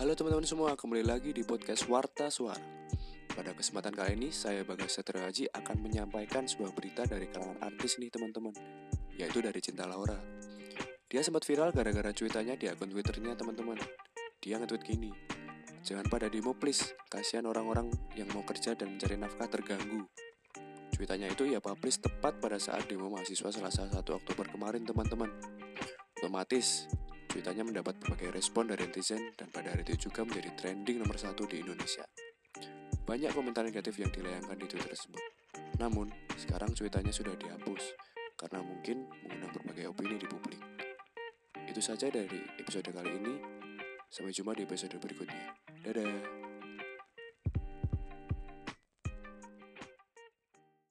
Halo teman-teman semua, kembali lagi di podcast Warta Suara. Pada kesempatan kali ini, saya Bagas Satrio Haji akan menyampaikan sebuah berita dari kalangan artis nih teman-teman, yaitu dari Cinta Laura. Dia sempat viral gara-gara cuitannya di akun Twitternya teman-teman. Dia nge-tweet gini, Jangan pada demo please, kasihan orang-orang yang mau kerja dan mencari nafkah terganggu. Cuitannya itu ia publish tepat pada saat demo mahasiswa Selasa 1 Oktober kemarin teman-teman. Otomatis, Cuitannya mendapat berbagai respon dari netizen dan pada hari itu juga menjadi trending nomor satu di Indonesia. Banyak komentar negatif yang dilayangkan di Twitter tersebut. Namun, sekarang cuitannya sudah dihapus karena mungkin mengundang berbagai opini di publik. Itu saja dari episode kali ini. Sampai jumpa di episode berikutnya. Dadah.